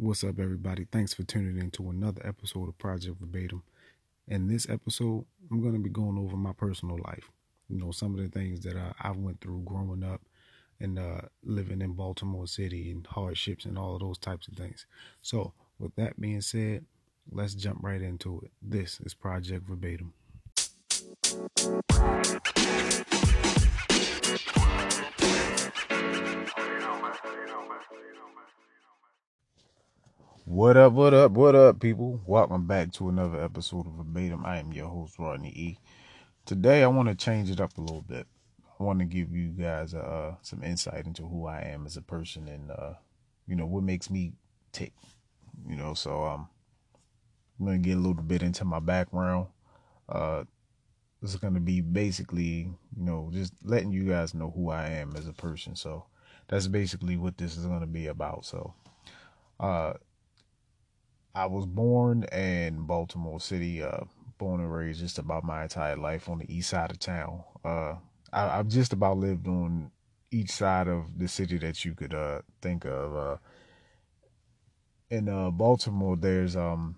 What's up, everybody? Thanks for tuning in to another episode of Project Verbatim. In this episode, I'm going to be going over my personal life. You know, some of the things that I, I went through growing up and uh, living in Baltimore City and hardships and all of those types of things. So, with that being said, let's jump right into it. This is Project Verbatim. What up, what up, what up, people? Welcome back to another episode of Verbatim. I am your host, Rodney E. Today, I want to change it up a little bit. I want to give you guys uh, some insight into who I am as a person and, uh, you know, what makes me tick. You know, so um, I'm going to get a little bit into my background. Uh, this is going to be basically, you know, just letting you guys know who I am as a person. So that's basically what this is going to be about. So, uh, I was born in Baltimore City, uh, born and raised just about my entire life on the east side of town. Uh, I, have just about lived on each side of the city that you could uh, think of. Uh, in uh, Baltimore, there's um,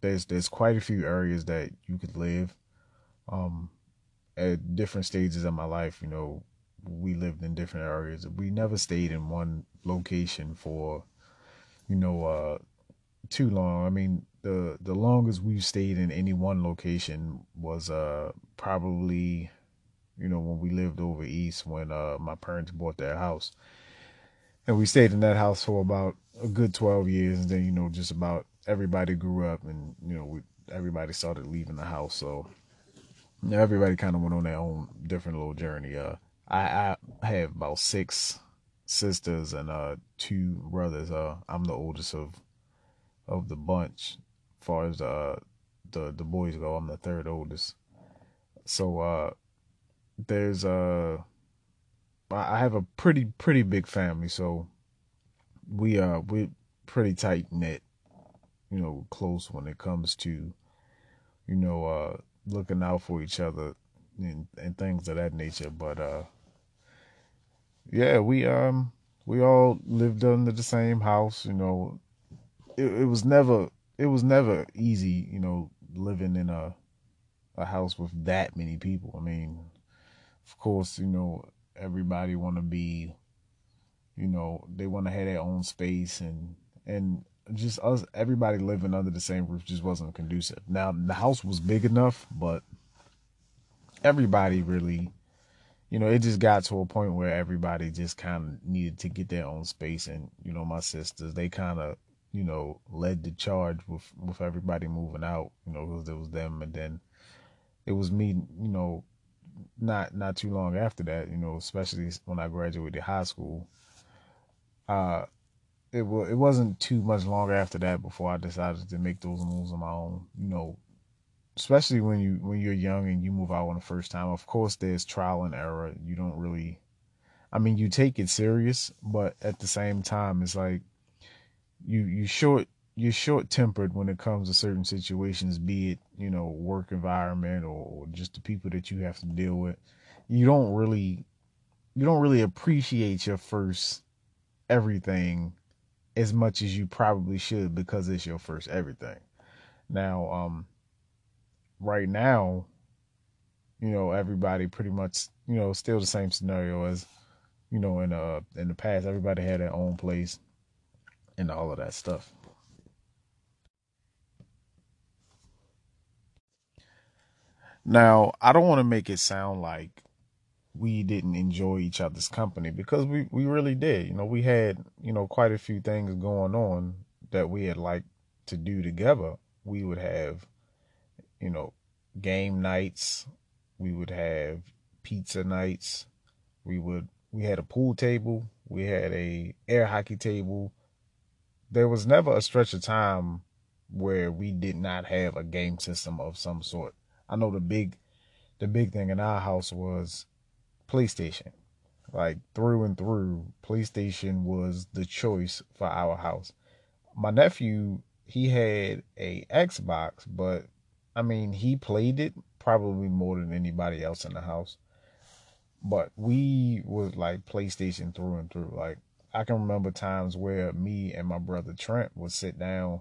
there's there's quite a few areas that you could live. Um, at different stages of my life, you know, we lived in different areas. We never stayed in one location for, you know, uh, too long. I mean, the the longest we've stayed in any one location was uh probably you know when we lived over east when uh my parents bought their house. And we stayed in that house for about a good 12 years and then you know just about everybody grew up and you know we everybody started leaving the house so everybody kind of went on their own different little journey. Uh I I have about 6 sisters and uh two brothers. Uh I'm the oldest of of the bunch, as far as uh, the the boys go. I'm the third oldest, so uh, there's uh, I have a pretty pretty big family, so we uh we pretty tight knit, you know, close when it comes to, you know, uh, looking out for each other and, and things of that nature. But uh, yeah, we um we all lived under the same house, you know, it, it was never it was never easy, you know, living in a a house with that many people. I mean, of course, you know, everybody want to be, you know, they want to have their own space and and just us everybody living under the same roof just wasn't conducive. Now the house was big enough, but everybody really you know, it just got to a point where everybody just kind of needed to get their own space and, you know, my sisters, they kind of you know, led the charge with with everybody moving out. You know, because it was them, and then it was me. You know, not not too long after that. You know, especially when I graduated high school. Uh, it was it wasn't too much longer after that before I decided to make those moves on my own. You know, especially when you when you're young and you move out on the first time. Of course, there's trial and error. You don't really, I mean, you take it serious, but at the same time, it's like you you short you're short tempered when it comes to certain situations, be it you know work environment or, just the people that you have to deal with. You don't really you don't really appreciate your first everything as much as you probably should because it's your first everything. Now, um, right now, you know, everybody pretty much, you know, still the same scenario as, you know, in uh in the past, everybody had their own place and all of that stuff. Now, I don't want to make it sound like we didn't enjoy each other's company because we, we really did. You know, we had, you know, quite a few things going on that we had liked to do together. We would have, you know, game nights. We would have pizza nights. We would we had a pool table. We had a air hockey table there was never a stretch of time where we did not have a game system of some sort. I know the big the big thing in our house was PlayStation. Like through and through, PlayStation was the choice for our house. My nephew, he had a Xbox, but I mean, he played it probably more than anybody else in the house. But we was like PlayStation through and through. Like I can remember times where me and my brother Trent would sit down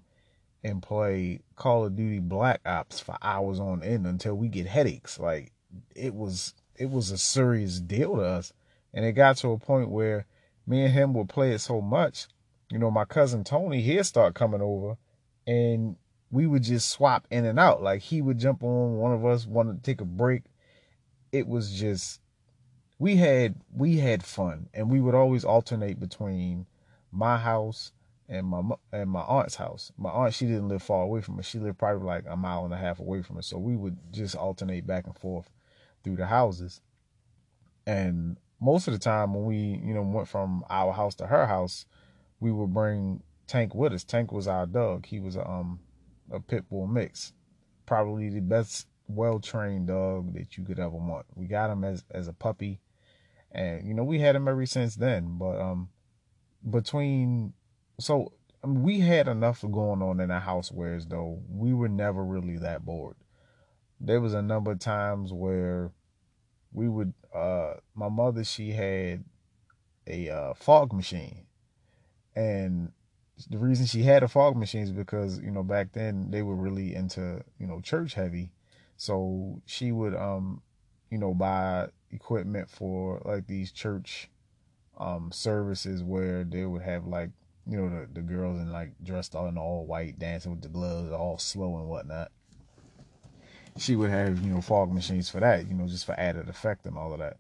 and play Call of Duty Black Ops for hours on end until we get headaches. Like it was it was a serious deal to us. And it got to a point where me and him would play it so much, you know, my cousin Tony, he'd start coming over and we would just swap in and out. Like he would jump on, one of us wanted to take a break. It was just we had we had fun and we would always alternate between my house and my and my aunt's house. My aunt she didn't live far away from us. She lived probably like a mile and a half away from us. So we would just alternate back and forth through the houses. And most of the time when we, you know, went from our house to her house, we would bring Tank with us. Tank was our dog. He was a um a pit bull mix. Probably the best well trained dog that you could ever want. We got him as as a puppy and you know we had him ever since then. But um, between so I mean, we had enough going on in our house where as though we were never really that bored. There was a number of times where we would uh my mother she had a uh, fog machine and the reason she had a fog machine is because you know back then they were really into you know church heavy so she would um you know buy equipment for like these church um services where they would have like you know the, the girls in like dressed all in all white dancing with the gloves all slow and whatnot. She would have you know fog machines for that you know just for added effect and all of that.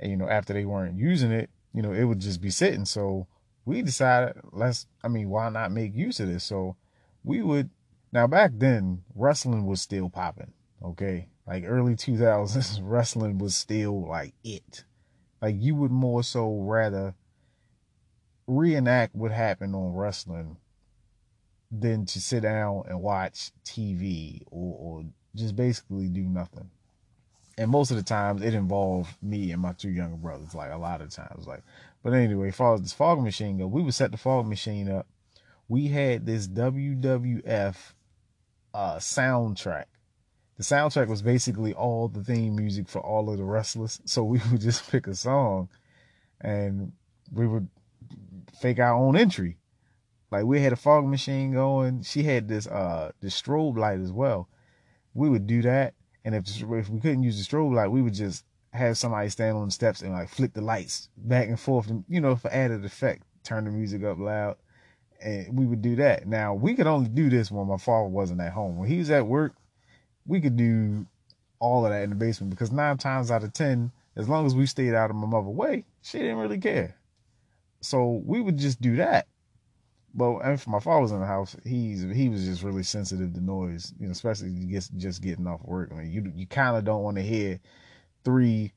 And you know after they weren't using it you know it would just be sitting. So we decided let's i mean why not make use of this? So we would now back then wrestling was still popping okay? Like early 2000s wrestling was still like it. Like you would more so rather reenact what happened on wrestling than to sit down and watch tv or, or just basically do nothing. And most of the times it involved me and my two younger brothers like a lot of times like but anyway as far as this fog machine go we would set the fog machine up. We had this wwf uh soundtrack the soundtrack was basically all the theme music for all of the wrestlers. So we would just pick a song and we would fake our own entry. Like we had a fog machine going. She had this uh this strobe light as well. We would do that, and if if we couldn't use the strobe light, we would just have somebody stand on the steps and like flick the lights back and forth, and you know for added effect, turn the music up loud, and we would do that. Now we could only do this when my father wasn't at home. When he was at work, we could do all of that in the basement because nine times out of ten, as long as we stayed out of my mother way, she didn't really care. So we would just do that. But if my father was in the house, he's he was just really sensitive to noise, you know, especially just just getting off work. I mean, you you kind of don't want to hear three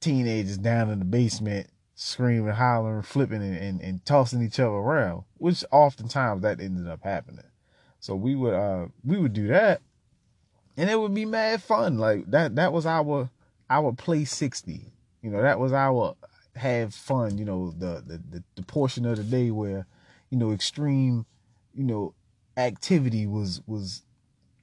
teenagers down in the basement screaming, hollering, flipping, and, and, and tossing each other around, which oftentimes that ended up happening. So we would uh we would do that, and it would be mad fun. Like that that was our our play sixty. You know, that was our have fun. You know, the the the, the portion of the day where you know extreme you know activity was was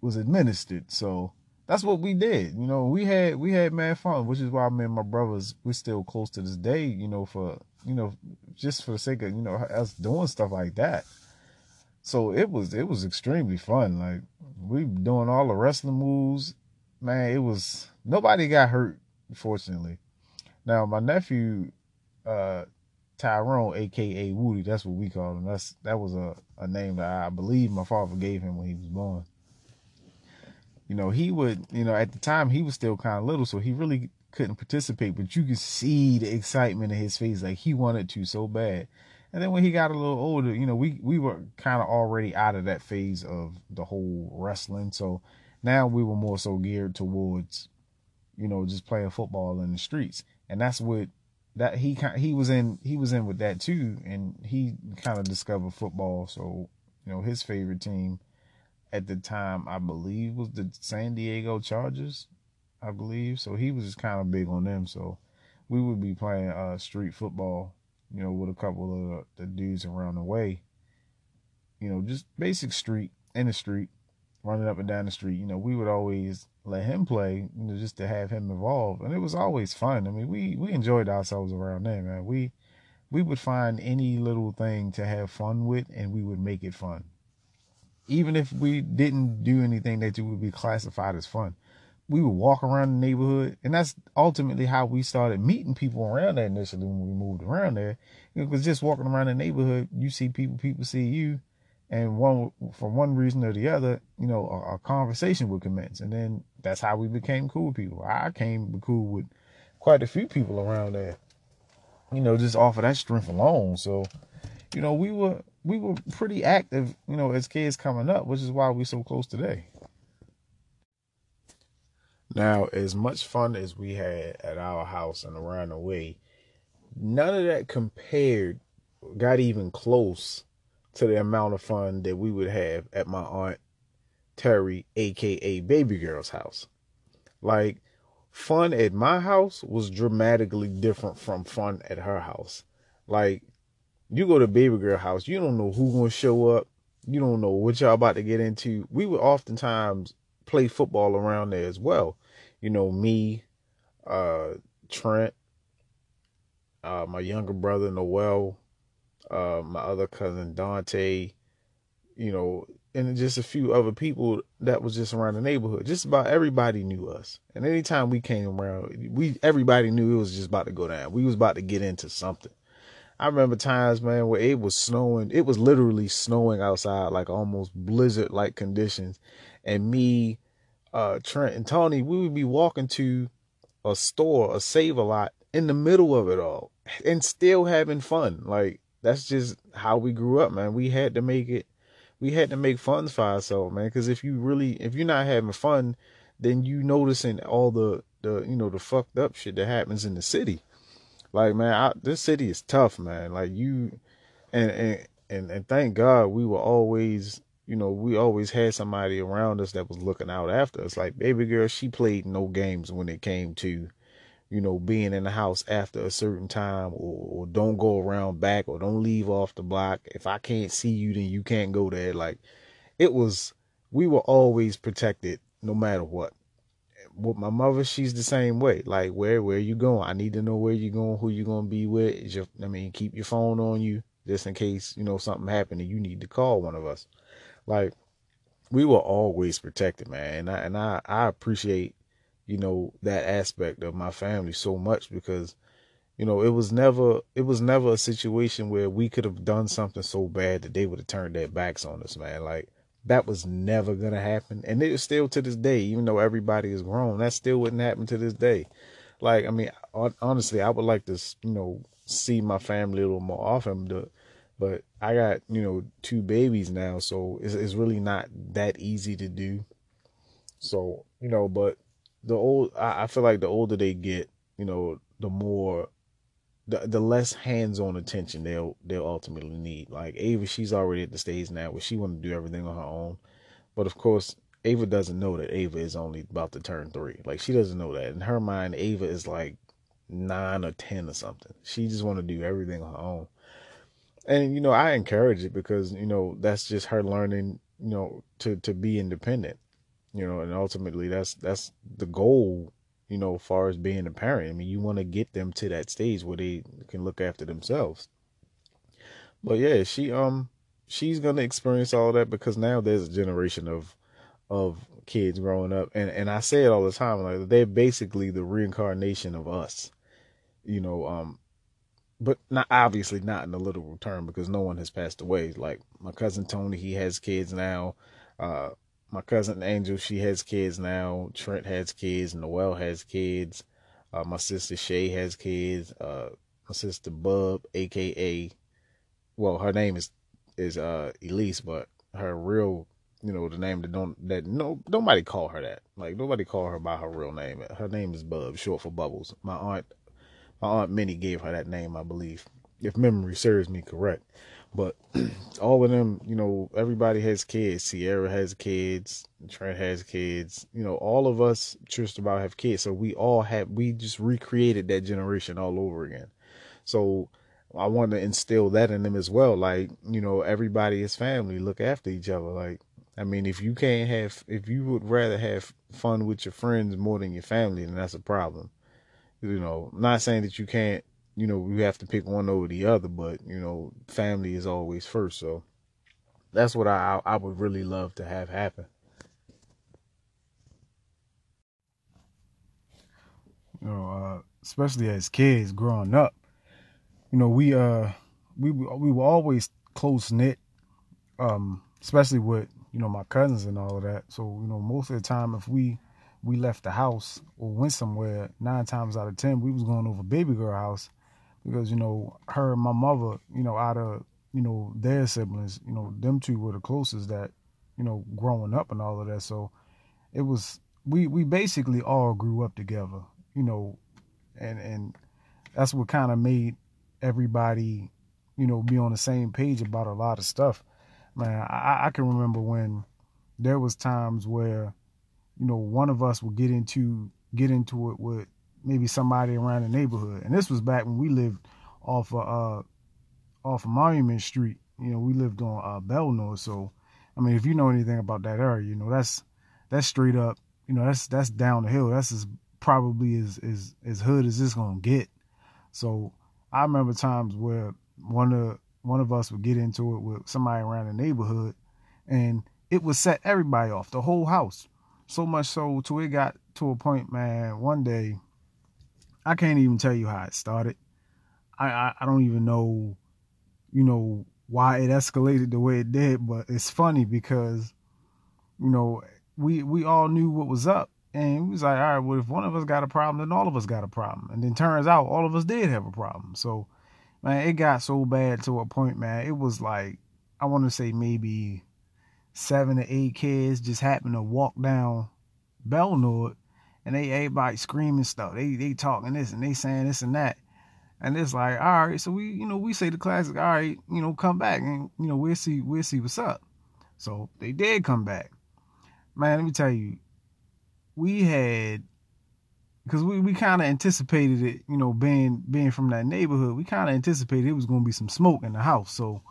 was administered. So that's what we did. You know, we had we had mad fun, which is why me and my brothers we're still close to this day. You know, for you know just for the sake of you know us doing stuff like that. So it was it was extremely fun. Like we doing all the wrestling moves. Man, it was nobody got hurt, fortunately. Now my nephew, uh, Tyrone, aka Woody, that's what we call him. That's that was a, a name that I believe my father gave him when he was born. You know, he would, you know, at the time he was still kind of little, so he really couldn't participate, but you could see the excitement in his face, like he wanted to so bad. And then when he got a little older, you know, we we were kind of already out of that phase of the whole wrestling. So now we were more so geared towards, you know, just playing football in the streets. And that's what that he he was in he was in with that too, and he kind of discovered football. So you know, his favorite team at the time, I believe, was the San Diego Chargers. I believe so. He was just kind of big on them. So we would be playing uh, street football you know, with a couple of the, dudes around the way. You know, just basic street in the street, running up and down the street. You know, we would always let him play, you know, just to have him involved, and it was always fun. I mean, we we enjoyed ourselves around there, man. We we would find any little thing to have fun with and we would make it fun. Even if we didn't do anything that would be classified as fun, we would walk around the neighborhood. And that's ultimately how we started meeting people around there initially when we moved around there. Was just walking around the neighborhood. You see people, people see you. And one, for one reason or the other, you know, a, a conversation would commence. And then that's how we became cool people. I came cool with quite a few people around there you know, just off of that strength alone. So, you know, we were we were pretty active, you know, as kids coming up, which is why we're so close today. Now, as much fun as we had at our house and around the way, none of that compared, got even close to the amount of fun that we would have at my aunt Terry, aka Baby Girl's house. Like, fun at my house was dramatically different from fun at her house. Like, you go to baby girl house, you don't know who gonna show up. You don't know what y'all about to get into. We would oftentimes play football around there as well. You know, me, uh, Trent, uh, my younger brother Noel, uh, my other cousin Dante, you know, and just a few other people that was just around the neighborhood. Just about everybody knew us. And anytime we came around, we everybody knew it was just about to go down. We was about to get into something. I remember times, man, where it was snowing. It was literally snowing outside, like almost blizzard like conditions. And me, uh, Trent and Tony, we would be walking to a store, a save a lot in the middle of it all and still having fun. Like that's just how we grew up, man. We had to make it we had to make funds for ourselves, man. Because if you really, if you're not having fun, then you noticing all the the you know the fucked up shit that happens in the city. Like man, I, this city is tough, man. Like you, and and and and thank God we were always, you know, we always had somebody around us that was looking out after us. Like baby girl, she played no games when it came to you know, being in the house after a certain time or, or, don't go around back or don't leave off the block. If I can't see you, then you can't go there. Like it was, we were always protected no matter what. With my mother, she's the same way. Like where, where you going? I need to know where you going, who you going to be with. Is your, I mean, keep your phone on you just in case, you know, something happened and you need to call one of us. Like we were always protected, man. And I, and I, I appreciate you know, that aspect of my family so much because, you know, it was never it was never a situation where we could have done something so bad that they would have turned their backs on us, man. Like that was never gonna happen. And it still to this day, even though everybody is grown, that still wouldn't happen to this day. Like, I mean, honestly, I would like to, you know, see my family a little more often, but I got, you know, two babies now, so it's, it's really not that easy to do. So, you know, but the old I, I feel like the older they get, you know, the more the the less hands on attention they'll they'll ultimately need. Like Ava, she's already at the stage now where she want to do everything on her own. But of course, Ava doesn't know that Ava is only about to turn three. Like she doesn't know that. In her mind, Ava is like nine or ten or something. She just want to do everything on her own. And you know, I encourage it because you know that's just her learning. You know, to to be independent you know, and ultimately that's that's the goal, you know, far as being a parent. I mean, you want to get them to that stage where they can look after themselves. But yeah, she um she's gonna experience all that because now there's a generation of of kids growing up and and I say it all the time like they're basically the reincarnation of us. You know, um but not obviously not in the literal term because no one has passed away. Like my cousin Tony, he has kids now. Uh my cousin Angel, she has kids now. Trent has kids. Noel has kids. Uh, my sister Shay has kids. Uh, my sister Bub, aka, well, her name is is uh Elise, but her real, you know, the name that don't that no nobody call her that. Like nobody call her by her real name. Her name is Bub, short for Bubbles. My aunt, my aunt Minnie gave her that name, I believe, if memory serves me correct. But all of them, you know, everybody has kids. Sierra has kids. Trent has kids. You know, all of us just about have kids. So we all have, we just recreated that generation all over again. So I want to instill that in them as well. Like, you know, everybody is family. Look after each other. Like, I mean, if you can't have, if you would rather have fun with your friends more than your family, then that's a problem. You know, not saying that you can't you know, you have to pick one over the other, but you know, family is always first. So that's what I I would really love to have happen. You know, uh, especially as kids growing up, you know, we uh we we were always close knit, um, especially with you know my cousins and all of that. So you know, most of the time, if we we left the house or went somewhere, nine times out of ten, we was going over baby girl house because you know her and my mother, you know, out of you know their siblings, you know, them two were the closest that you know growing up and all of that. So it was we we basically all grew up together, you know, and and that's what kind of made everybody, you know, be on the same page about a lot of stuff. Man, I, I can remember when there was times where, you know, one of us would get into get into it with maybe somebody around the neighborhood. And this was back when we lived off of uh off of Monument Street. You know, we lived on uh Belnord. So I mean if you know anything about that area, you know, that's that's straight up, you know, that's that's down the hill. That's as probably as as as hood as it's gonna get. So I remember times where one of one of us would get into it with somebody around the neighborhood and it would set everybody off, the whole house. So much so to it got to a point, man, one day I can't even tell you how it started. I, I, I don't even know, you know, why it escalated the way it did, but it's funny because, you know, we we all knew what was up. And we was like, all right, well, if one of us got a problem, then all of us got a problem. And then turns out all of us did have a problem. So, man, it got so bad to a point, man. It was like, I want to say maybe seven to eight kids just happened to walk down Belnord and they everybody screaming stuff. They they talking this and they saying this and that. And it's like, all right, so we, you know, we say the classic, all right, you know, come back and you know, we'll see, we'll see what's up. So they did come back. Man, let me tell you, we had because we, we kind of anticipated it, you know, being being from that neighborhood, we kind of anticipated it was gonna be some smoke in the house. So,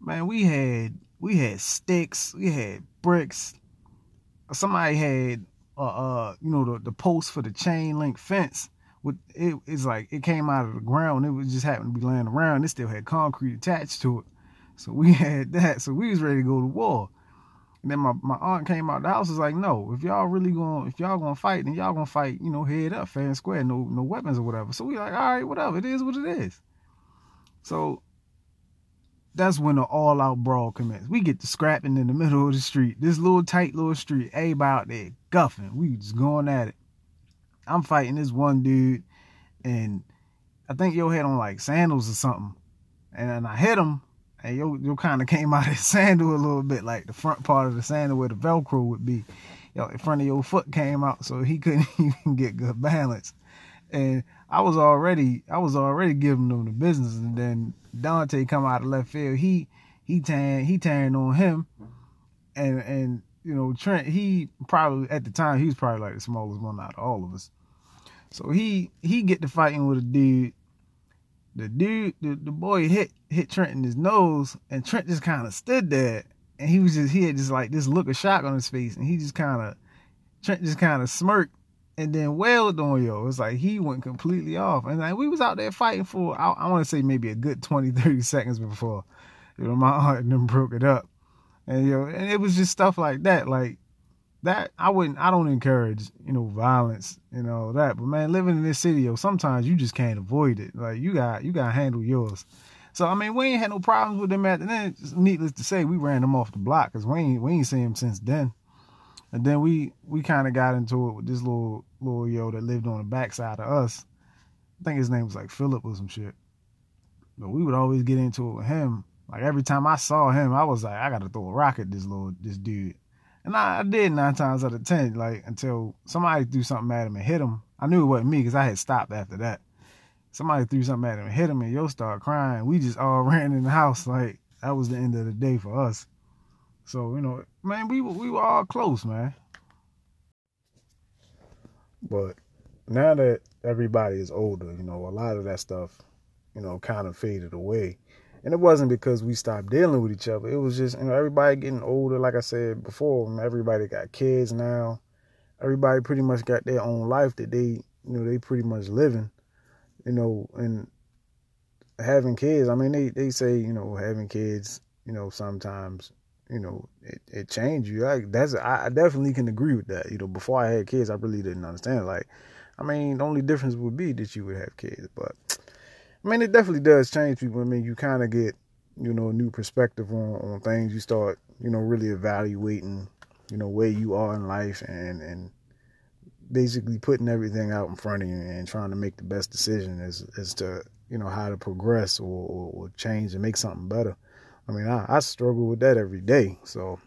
man, we had we had sticks, we had bricks. Somebody had uh, uh you know the the post for the chain link fence with it it's like it came out of the ground. It was just happened to be laying around. It still had concrete attached to it. So we had that. So we was ready to go to war. And then my, my aunt came out the house was like no if y'all really going if y'all gonna fight then y'all gonna fight you know head up fair and square no no weapons or whatever. So we like all right whatever. It is what it is. So that's when the all out brawl commenced. We get to scrapping in the middle of the street. This little tight little street. Everybody out there guffing. We just going at it. I'm fighting this one dude, and I think yo had on like sandals or something. And then I hit him, and yo, yo kind of came out of his sandal a little bit, like the front part of the sandal where the Velcro would be. Yo, in front of your foot came out, so he couldn't even get good balance. And I was already, I was already giving them the business, and then Dante come out of left field. He he tan he turned on him, and and you know Trent he probably at the time he was probably like the smallest one out of all of us. So he he get to fighting with a dude. The dude the, the boy hit hit Trent in his nose, and Trent just kind of stood there, and he was just he had just like this look of shock on his face, and he just kind of Trent just kind of smirked and then wailed on yo. It's like he went completely off. And like we was out there fighting for I, I want to say maybe a good 20, 30 seconds before you know my heart and then broke it up. And yo, and it was just stuff like that. Like that I wouldn't I don't encourage, you know, violence and all that. But man, living in this city, yo, sometimes you just can't avoid it. Like you got you gotta handle yours. So I mean, we ain't had no problems with them at the end. Needless to say, we ran them off the block because we ain't we ain't seen them since then. And then we we kind of got into it with this little little yo that lived on the backside of us. I think his name was like Philip or some shit. But we would always get into it with him. Like every time I saw him, I was like, I gotta throw a rock at this little this dude. And I, I did nine times out of ten, like until somebody threw something at him and hit him. I knew it wasn't me because I had stopped after that. Somebody threw something at him and hit him, and yo started crying. We just all ran in the house like that was the end of the day for us. So you know, man, we were, we were all close, man. But now that everybody is older, you know, a lot of that stuff, you know, kind of faded away. And it wasn't because we stopped dealing with each other. It was just, you know, everybody getting older. Like I said before, everybody got kids now. Everybody pretty much got their own life that they, you know, they pretty much living. you know, and having kids. I mean, they they say you know having kids, you know, sometimes you know it, it changed you. Like that's I definitely can agree with that. You know, before I had kids, I really didn't understand. Like, I mean, the only difference would be that you would have kids, but I mean, it definitely does change people. I mean, you kind of get you know a new perspective on on things. You start you know really evaluating you know where you are in life and and basically putting everything out in front of you and trying to make the best decision as as to you know how to progress or, or, or change and make something better. I mean, I, I struggle with that every day, so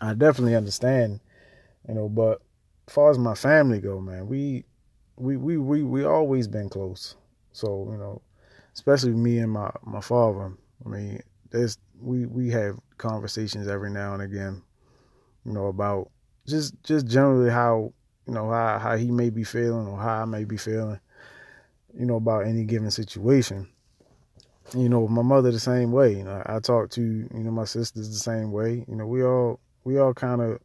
I definitely understand, you know. But as far as my family go, man, we we we we we always been close. So you know, especially me and my my father. I mean, there's we we have conversations every now and again, you know, about just just generally how you know how how he may be feeling or how I may be feeling you know, about any given situation. You know, my mother the same way. You know, I talk to you know my sisters the same way. You know, we all we all kind of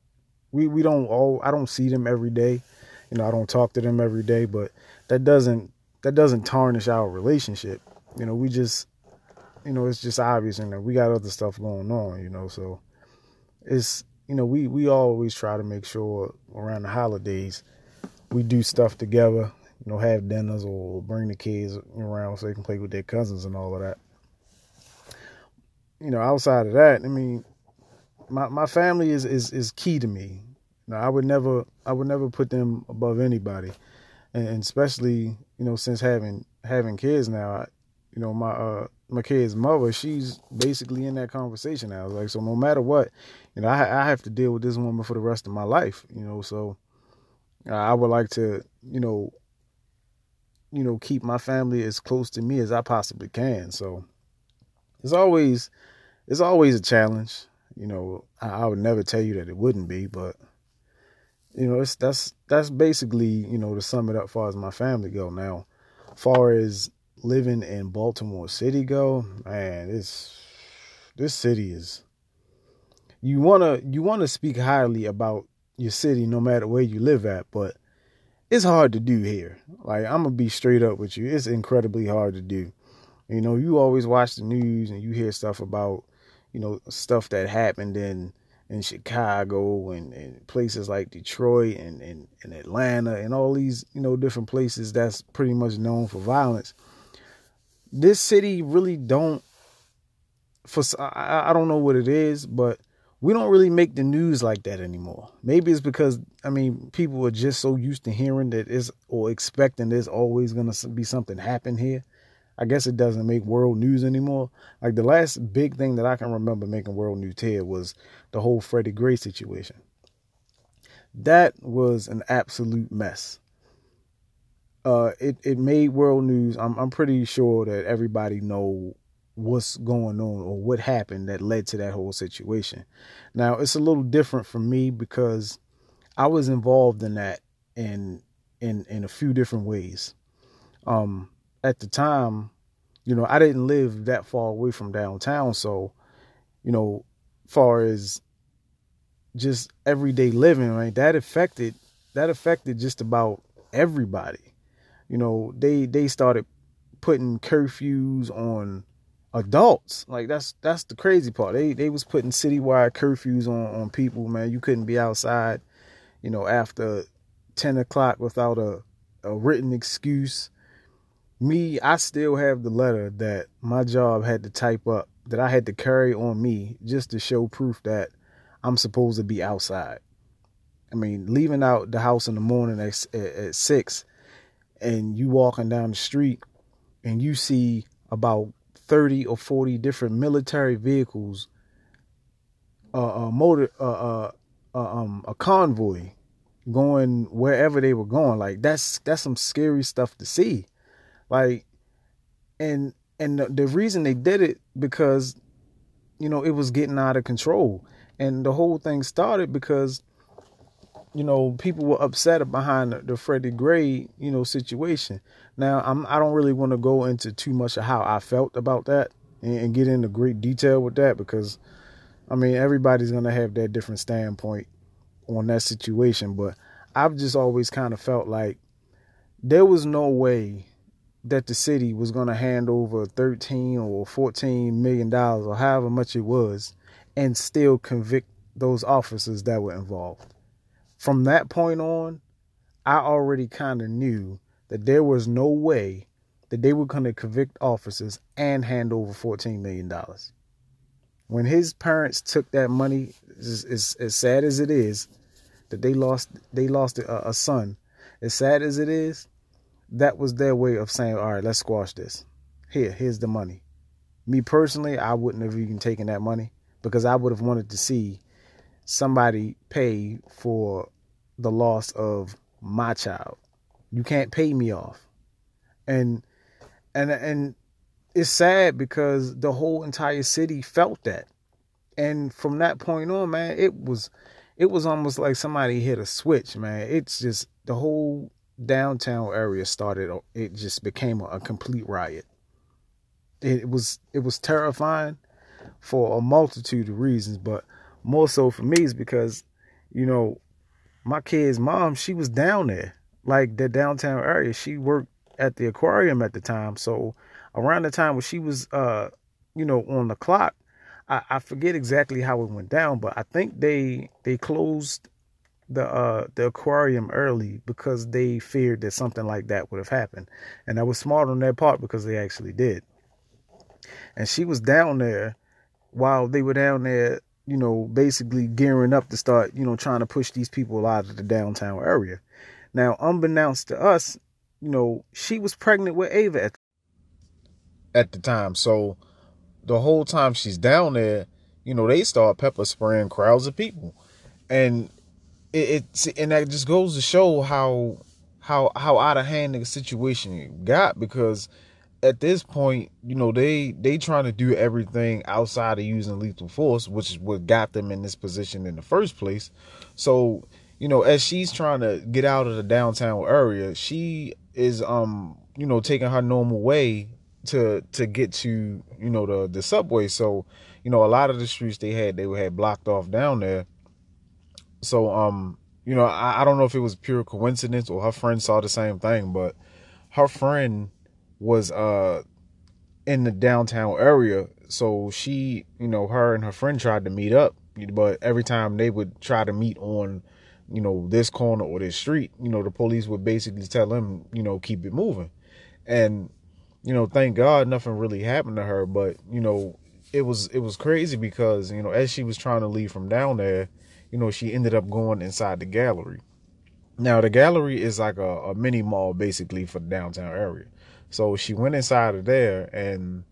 we we don't all I don't see them every day. You know, I don't talk to them every day, but that doesn't that doesn't tarnish our relationship. You know, we just you know it's just obvious, and you know, we got other stuff going on. You know, so it's you know we we always try to make sure around the holidays we do stuff together you know, have dinners or bring the kids around so they can play with their cousins and all of that. You know, outside of that, I mean, my my family is is is key to me. Now, I would never I would never put them above anybody, and, especially you know since having having kids now, I, you know my uh my kid's mother, she's basically in that conversation now. Like so, no matter what, you know, I I have to deal with this woman for the rest of my life. You know, so I would like to you know you know, keep my family as close to me as I possibly can. So it's always it's always a challenge. You know, I, I would never tell you that it wouldn't be, but you know, it's that's that's basically, you know, to sum it up far as my family go. Now, far as living in Baltimore City go, man, this this city is you wanna you wanna speak highly about your city no matter where you live at, but it's hard to do here. Like I'm gonna be straight up with you. It's incredibly hard to do. You know, you always watch the news and you hear stuff about, you know, stuff that happened in in Chicago and, and places like Detroit and, and, and Atlanta and all these, you know, different places that's pretty much known for violence. This city really don't for I, I don't know what it is, but we don't really make the news like that anymore. Maybe it's because I mean people are just so used to hearing that is or expecting there's always to be something happen here. I guess it doesn't make world news anymore. Like the last big thing that I can remember making world news here was the whole Freddie Gray situation. That was an absolute mess. Uh, it it made world news. I'm I'm pretty sure that everybody know what's going on or what happened that led to that whole situation. Now, it's a little different for me because I was involved in that in in in a few different ways. Um at the time, you know, I didn't live that far away from downtown, so you know, far as just everyday living, right? That affected that affected just about everybody. You know, they they started putting curfews on adults. Like that's that's the crazy part. They they was putting citywide curfews on on people. Man, you couldn't be outside, you know, after ten o'clock without a a written excuse. Me, I still have the letter that my job had to type up that I had to carry on me just to show proof that I'm supposed to be outside. I mean, leaving out the house in the morning at, at, at six, and you walking down the street, and you see about 30 or 40 different military vehicles, uh, a motor, uh, uh, um, a convoy going wherever they were going. Like that's that's some scary stuff to see. Like, and and the, the reason they did it because, you know, it was getting out of control, and the whole thing started because you know, people were upset behind the, the Freddie Gray, you know, situation. Now, I'm I don't really want to go into too much of how I felt about that and, and get into great detail with that because, I mean, everybody's gonna have their different standpoint on that situation. But I've just always kind of felt like there was no way that the city was to hand over 13 or 14 million dollars or however much it was and still convict those officers that were involved. From that point on, I already kind of knew that there was no way that they were going to convict officers and hand over 14 million dollars. When his parents took that money, as, as, as sad as it is that they lost they lost a, a son, as sad as it is, that was their way of saying, all right, let's squash this. Here, here's the money. Me personally, I wouldn't have even taken that money because I would have wanted to see somebody pay for the loss of my child. You can't pay me off. And and and it's sad because the whole entire city felt that. And from that point on, man, it was it was almost like somebody hit a switch, man. It's just the whole downtown area started it just became a, a complete riot it was it was terrifying for a multitude of reasons but more so for me is because you know my kid's mom she was down there like the downtown area she worked at the aquarium at the time so around the time when she was uh you know on the clock I, I forget exactly how it went down but i think they they closed the uh the aquarium early because they feared that something like that would have happened. And that was smart on their part because they actually did. And she was down there while they were down there, you know, basically gearing up to start, you know, trying to push these people out of the downtown area. Now, unbeknownst to us, you know, she was pregnant with Ava at, at the time. So the whole time she's down there, you know, they start pepper spraying crowds of people. And it, it and that just goes to show how how how out of hand the situation got because at this point, you know, they they trying to do everything outside of using lethal force, which is what got them in this position in the first place. So, you know, as she's trying to get out of the downtown area, she is um, you know, taking her normal way to to get to, you know, the the subway. So, you know, a lot of the streets they had they had blocked off down there. So, um, you know, I, I don't know if it was pure coincidence or her friend saw the same thing, but her friend was uh in the downtown area. So she, you know, her and her friend tried to meet up, but every time they would try to meet on, you know, this corner or this street, you know, the police would basically tell them, you know, keep it moving. And, you know, thank God nothing really happened to her, but, you know, it was it was crazy because, you know, as she was trying to leave from down there, you know, she ended up going inside the gallery. Now, the gallery is like a, a mini mall basically for the downtown area. So she went inside of there and,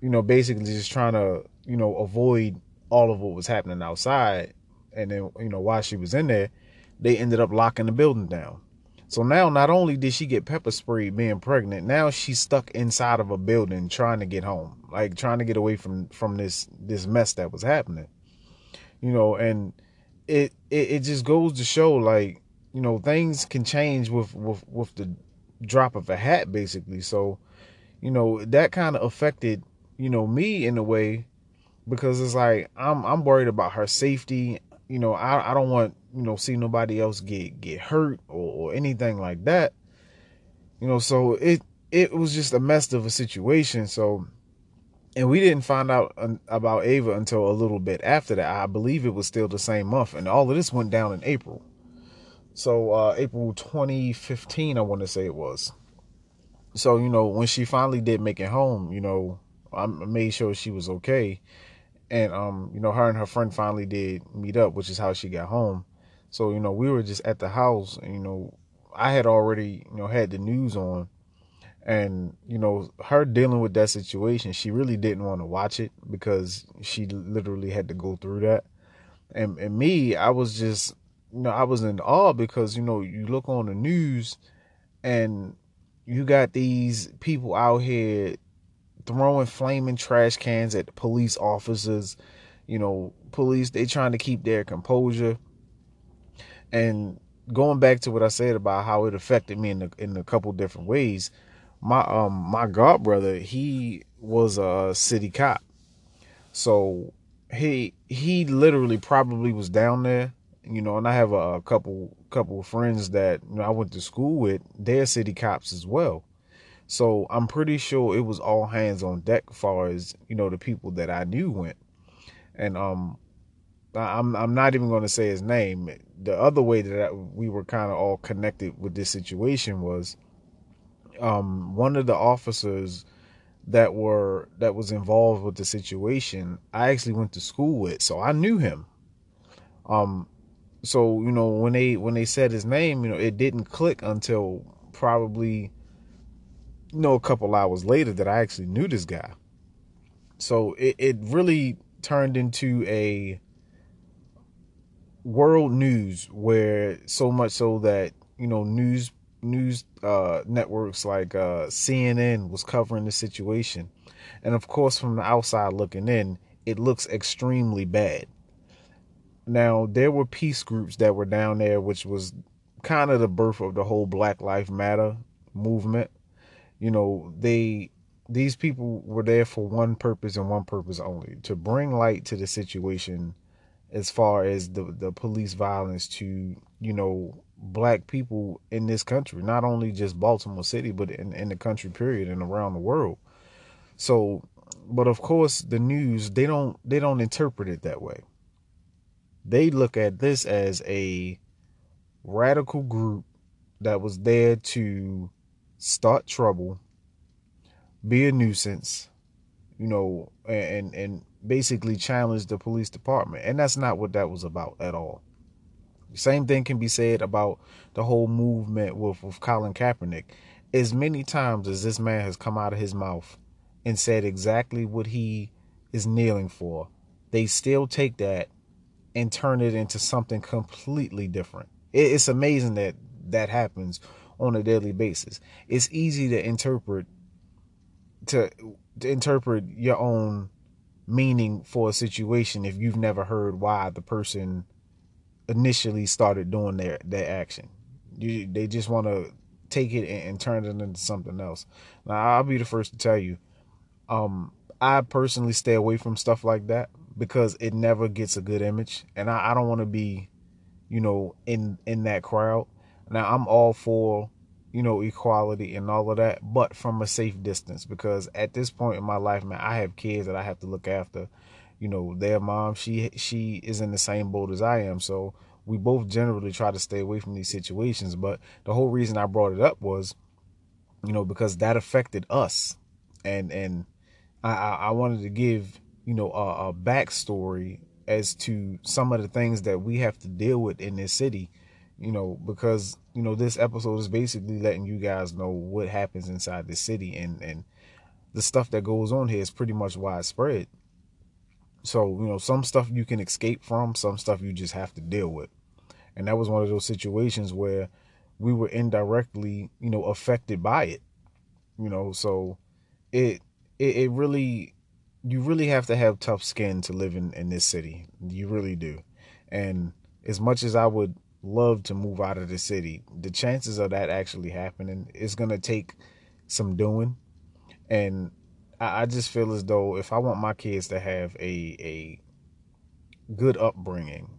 you know, basically just trying to, you know, avoid all of what was happening outside. And then, you know, while she was in there, they ended up locking the building down. So now not only did she get pepper sprayed being pregnant, now she's stuck inside of a building trying to get home, like trying to get away from from this this mess that was happening. You know, and it, it it just goes to show like you know things can change with with with the drop of a hat basically so you know that kind of affected you know me in a way because it's like i'm i'm worried about her safety you know i i don't want you know see nobody else get get hurt or, or anything like that you know so it it was just a mess of a situation so and we didn't find out about Ava until a little bit after that. I believe it was still the same month, and all of this went down in April. So uh, April 2015, I want to say it was. So you know, when she finally did make it home, you know, I made sure she was okay, and um, you know, her and her friend finally did meet up, which is how she got home. So you know, we were just at the house, and you know, I had already you know had the news on and you know her dealing with that situation she really didn't want to watch it because she literally had to go through that and and me i was just you know i was in awe because you know you look on the news and you got these people out here throwing flaming trash cans at police officers. You know police they trying to keep their composure. And going back to what i said about how it affected me in a, in a couple different ways my um my god brother he was a city cop. So he he literally probably was down there you know and i have a, a couple couple of friends that you know i went to school with they're city cops as well So I'm pretty sure it was all hands on deck as far as, you know, the people that I knew went. And um I'm I'm not even going to say his name. The other way that we were kind of all connected with this situation was um one of the officers that were that was involved with the situation I actually went to school with, so I knew him. Um so, you know, when they when they said his name, you know, it didn't click until probably you know a couple hours later that I actually knew this guy. So it, it really turned into a world news where so much so that you know news news uh, networks like uh, CNN was covering the situation, and of course from the outside looking in, it looks extremely bad. Now there were peace groups that were down there, which was kind of the birth of the whole Black Lives Matter movement. You know, they these people were there for one purpose and one purpose only to bring light to the situation as far as the the police violence to you know black people in this country not only just baltimore city but in, in the country period and around the world. So but of course the news they don't they don't interpret it that way they look at this as a radical group that was there to start trouble, be a nuisance, you know, and and basically challenge the police department. And that's not what that was about at all. Same thing can be said about the whole movement with, with Colin Kaepernick. As many times as this man has come out of his mouth and said exactly what he is kneeling for, they still take that and turn it into something completely different. It's amazing that that happens on a daily basis. It's easy to interpret to, to interpret your own meaning for a situation if you've never heard why the person initially started doing their their action. You, they just want to take it and, and, turn it into something else. Now, I'll be the first to tell you, um, I personally stay away from stuff like that because it never gets a good image, and I, I don't want to be, you know, in in that crowd. Now I'm all for, you know, equality and all of that, but from a safe distance because at this point in my life, man, I have kids that I have to look after. You know, their mom, she she is in the same boat as I am, so we both generally try to stay away from these situations. But the whole reason I brought it up was, you know, because that affected us, and and I I wanted to give you know a, a backstory as to some of the things that we have to deal with in this city you know, because you know this episode is basically letting you guys know what happens inside the city and and the stuff that goes on here is pretty much widespread. So you know, some stuff you can escape from, some stuff you just have to deal with, and that was one of those situations where we were indirectly, you know, affected by it. You know, so it it, it really you really have to have tough skin to live in in this city. You really do, and as much as I would love to move out of the city. The chances of that actually happening is going to take some doing. And I, I, just feel as though if I want my kids to have a, a good upbringing,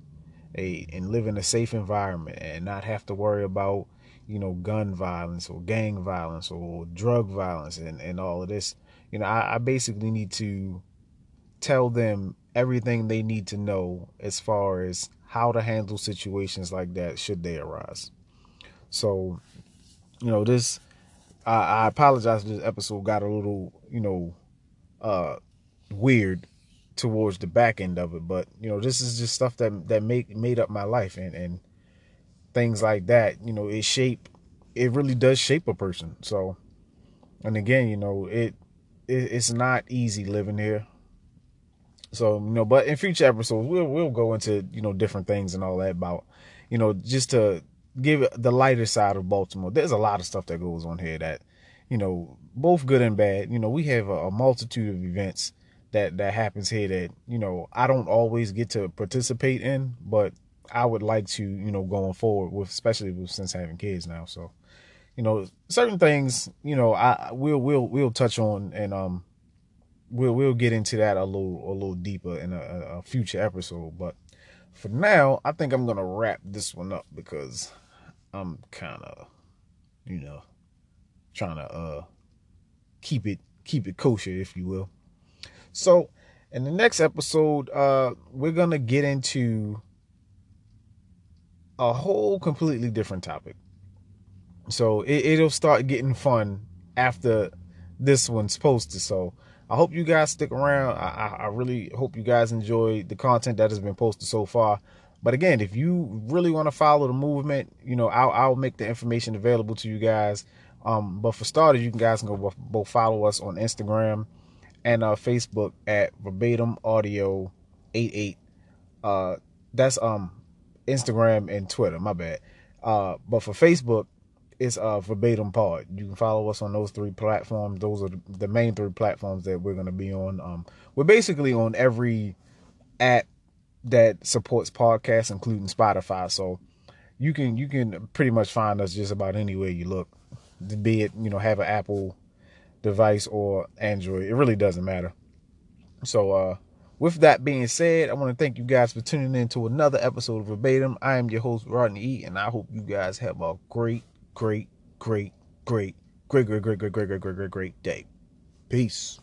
a and live in a safe environment and not have to worry about, you know, gun violence or gang violence or drug violence and, and all of this, you know, I, I basically need to tell them everything they need to know as far as how to handle situations like that should they arise. So, you know, this I, I apologize this episode got a little, you know, uh weird towards the back end of it, but you know, this is just stuff that that make made up my life and and things like that, you know, it shape it really does shape a person. So and again, you know, it, it's not easy living here. So you know, but in future episodes, we'll we'll go into you know different things and all that about you know just to give the lighter side of Baltimore. There's a lot of stuff that goes on here that you know both good and bad. You know, we have a, a multitude of events that that happens here that you know I don't always get to participate in, but I would like to you know going forward with especially with, since having kids now. So you know certain things you know I will will will touch on and um we'll we'll get into that a little a little deeper in a, a future episode. But for now, I think I'm gonna wrap this one up because I'm kind of, you know, trying to uh keep it keep it kosher, if you will. So, in the next episode, uh, we're gonna get into a whole completely different topic. So it, it'll start getting fun after this one's posted. So I hope you guys stick around. I, I really hope you guys enjoy the content that has been posted so far. But again, if you really want to follow the movement, you know, I'll, I'll make the information available to you guys. Um, but for starters, you guys can go both follow us on Instagram and uh, Facebook at verbatim audio 88. Uh, that's um Instagram and Twitter. My bad. Uh, but for Facebook, it's uh verbatim pod. You can follow us on those three platforms. Those are the main three platforms that we're gonna be on. Um, we're basically on every app that supports podcasts, including Spotify. So you can you can pretty much find us just about anywhere you look. Be it you know have an Apple device or Android, it really doesn't matter. So uh, with that being said, I want to thank you guys for tuning in to another episode of Verbatim. I am your host Rodney E, and I hope you guys have a great, great, great, great, great, great, great, great, great, great, great, great, great day. Peace.